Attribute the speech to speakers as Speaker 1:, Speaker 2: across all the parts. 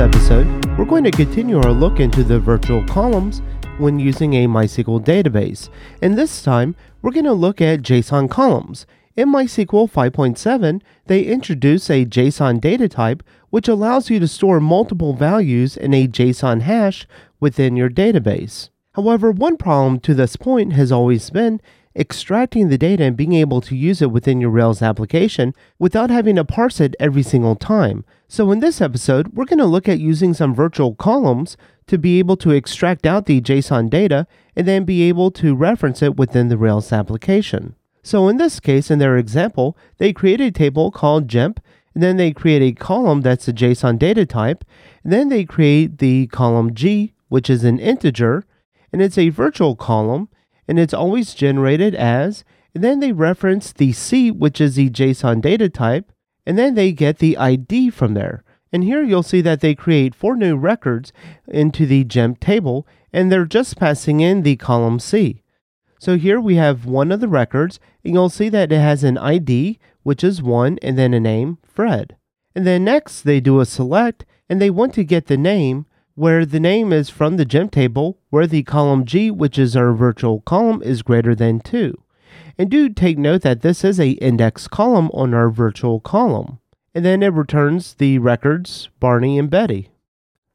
Speaker 1: episode, we're going to continue our look into the virtual columns when using a MySQL database. And this time, we're going to look at JSON columns. In MySQL 5.7, they introduce a JSON data type which allows you to store multiple values in a JSON hash within your database. However, one problem to this point has always been extracting the data and being able to use it within your Rails application without having to parse it every single time. So in this episode, we're going to look at using some virtual columns to be able to extract out the JSON data and then be able to reference it within the Rails application. So in this case, in their example, they create a table called jemp, and then they create a column that's a JSON data type, and then they create the column G, which is an integer, and it's a virtual column, and it's always generated as, and then they reference the C, which is the JSON data type, and then they get the ID from there. And here you'll see that they create four new records into the jemp table, and they're just passing in the column C. So here we have one of the records, and you'll see that it has an ID, which is 1, and then a name, Fred. And then next they do a select, and they want to get the name, where the name is from the gem table, where the column G, which is our virtual column, is greater than 2. And do take note that this is a index column on our virtual column. And then it returns the records Barney and Betty.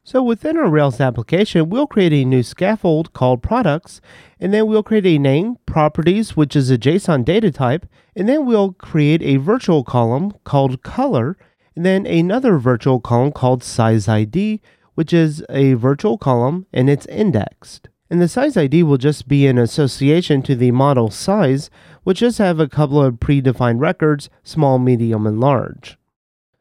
Speaker 1: So within our Rails application, we'll create a new scaffold called products, and then we'll create a name, properties, which is a JSON data type, and then we'll create a virtual column called color, and then another virtual column called size ID, which is a virtual column and it's indexed. And the size ID will just be an association to the model size, which just have a couple of predefined records, small, medium, and large.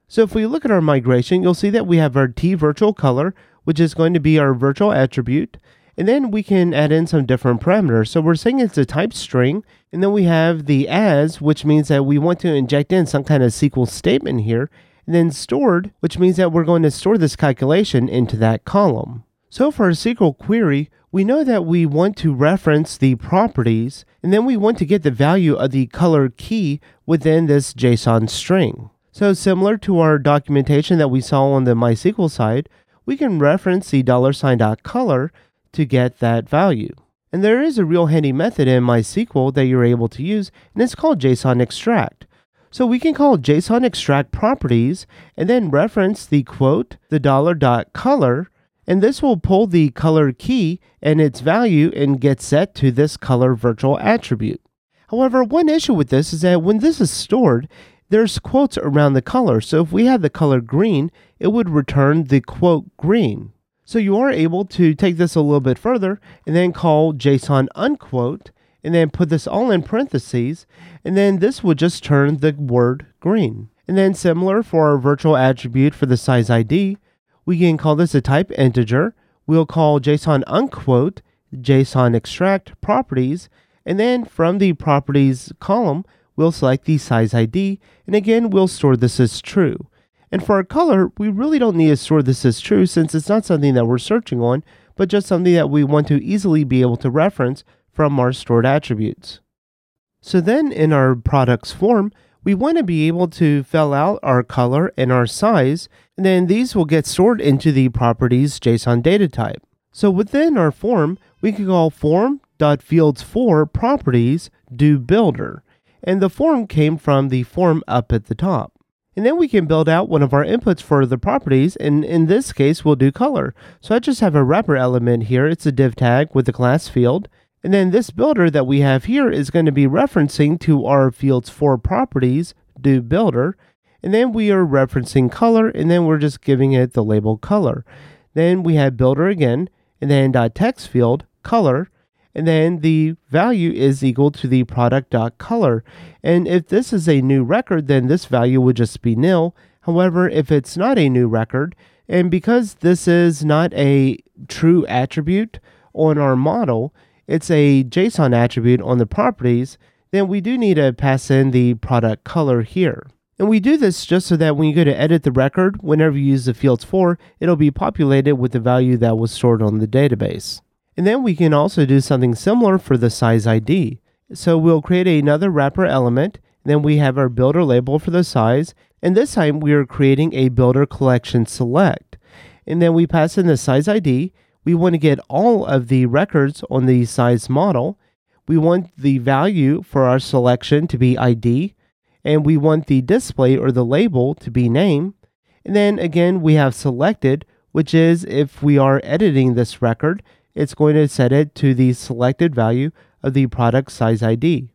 Speaker 1: So if we look at our migration, you'll see that we have our T virtual color, which is going to be our virtual attribute. And then we can add in some different parameters. So we're saying it's a type string, and then we have the as, which means that we want to inject in some kind of SQL statement here, then stored, which means that we're going to store this calculation into that column. So for a SQL query, we know that we want to reference the properties, and then we want to get the value of the color key within this JSON string. So similar to our documentation that we saw on the MySQL side, we can reference the color to get that value. And there is a real handy method in MySQL that you're able to use, and it's called JSON extract. So we can call JSON extract properties and then reference the quote, the dollar dot color, and this will pull the color key and its value and get set to this color virtual attribute. However, one issue with this is that when this is stored, there's quotes around the color. So if we had the color green, it would return the quote green. So you are able to take this a little bit further and then call JSON unquote and then put this all in parentheses, and then this would just turn the word green. And then similar for our virtual attribute for the size ID, we can call this a type integer. We'll call JSON unquote JSON extract properties, and then from the properties column, we'll select the size ID, and again, we'll store this as true. And for our color, we really don't need to store this as true since it's not something that we're searching on, but just something that we want to easily be able to reference from our stored attributes. So then in our products form, we want to be able to fill out our color and our size, and then these will get stored into the properties JSON data type. So within our form, we can call form.fields_for properties do builder, and the form came from the form up at the top. And then we can build out one of our inputs for the properties, and in this case, we'll do color. So I just have a wrapper element here. It's a div tag with the class field, and then this builder that we have here is going to be referencing to our fields for properties, do builder. And then we are referencing color, and then we're just giving it the label color. Then we have builder again, and then dot text field, color, and then the value is equal to the product.color. And if this is a new record, then this value would just be nil. However, if it's not a new record, and because this is not a true attribute on our model, it's a JSON attribute on the properties, then we do need to pass in the product color here. And we do this just so that when you go to edit the record, whenever you use the fields for, it'll be populated with the value that was stored on the database. And then we can also do something similar for the size ID. So we'll create another wrapper element, then we have our builder label for the size, and this time we are creating a builder collection select. and then we pass in the size ID. We want to get all of the records on the size model. We want the value for our selection to be ID, and we want the display or the label to be name. And then again, we have selected, which is if we are editing this record, it's going to set it to the selected value of the product size ID.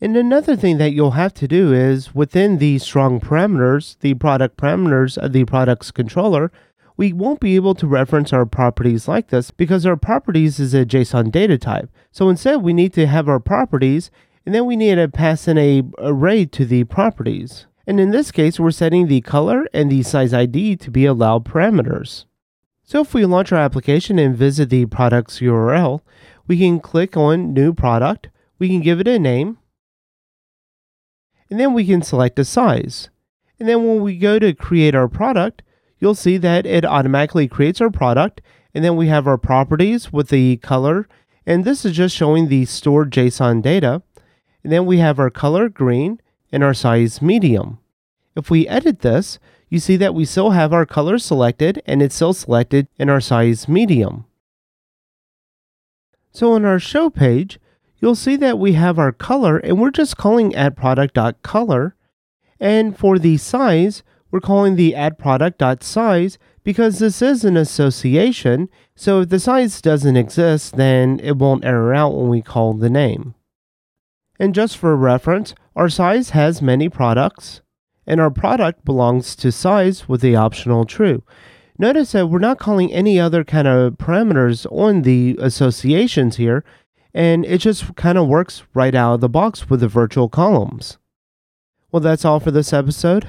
Speaker 1: And another thing that you'll have to do is within the strong parameters, the product parameters of the product's controller, we won't be able to reference our properties like this because our properties is a JSON data type. So instead, we need to have our properties and then we need to pass in a array to the properties. And in this case, we're setting the color and the size ID to be allowed parameters. So if we launch our application and visit the product's URL, we can click on New Product, we can give it a name, and then we can select a size. And then when we go to create our product, you'll see that it automatically creates our product. And then we have our properties with the color. And this is just showing the stored JSON data. And then we have our color green and our size medium. If we edit this, you see that we still have our color selected and it's still selected in our size medium. So on our show page, you'll see that we have our color and we're just calling add product.color. And for the size, we're calling the add product.size because this is an association. So if the size doesn't exist, then it won't error out when we call the name. And just for reference, our size has many products, and our product belongs to size with the optional true. Notice that we're not calling any other kind of parameters on the associations here and it just kind of works right out of the box with the virtual columns. Well, that's all for this episode.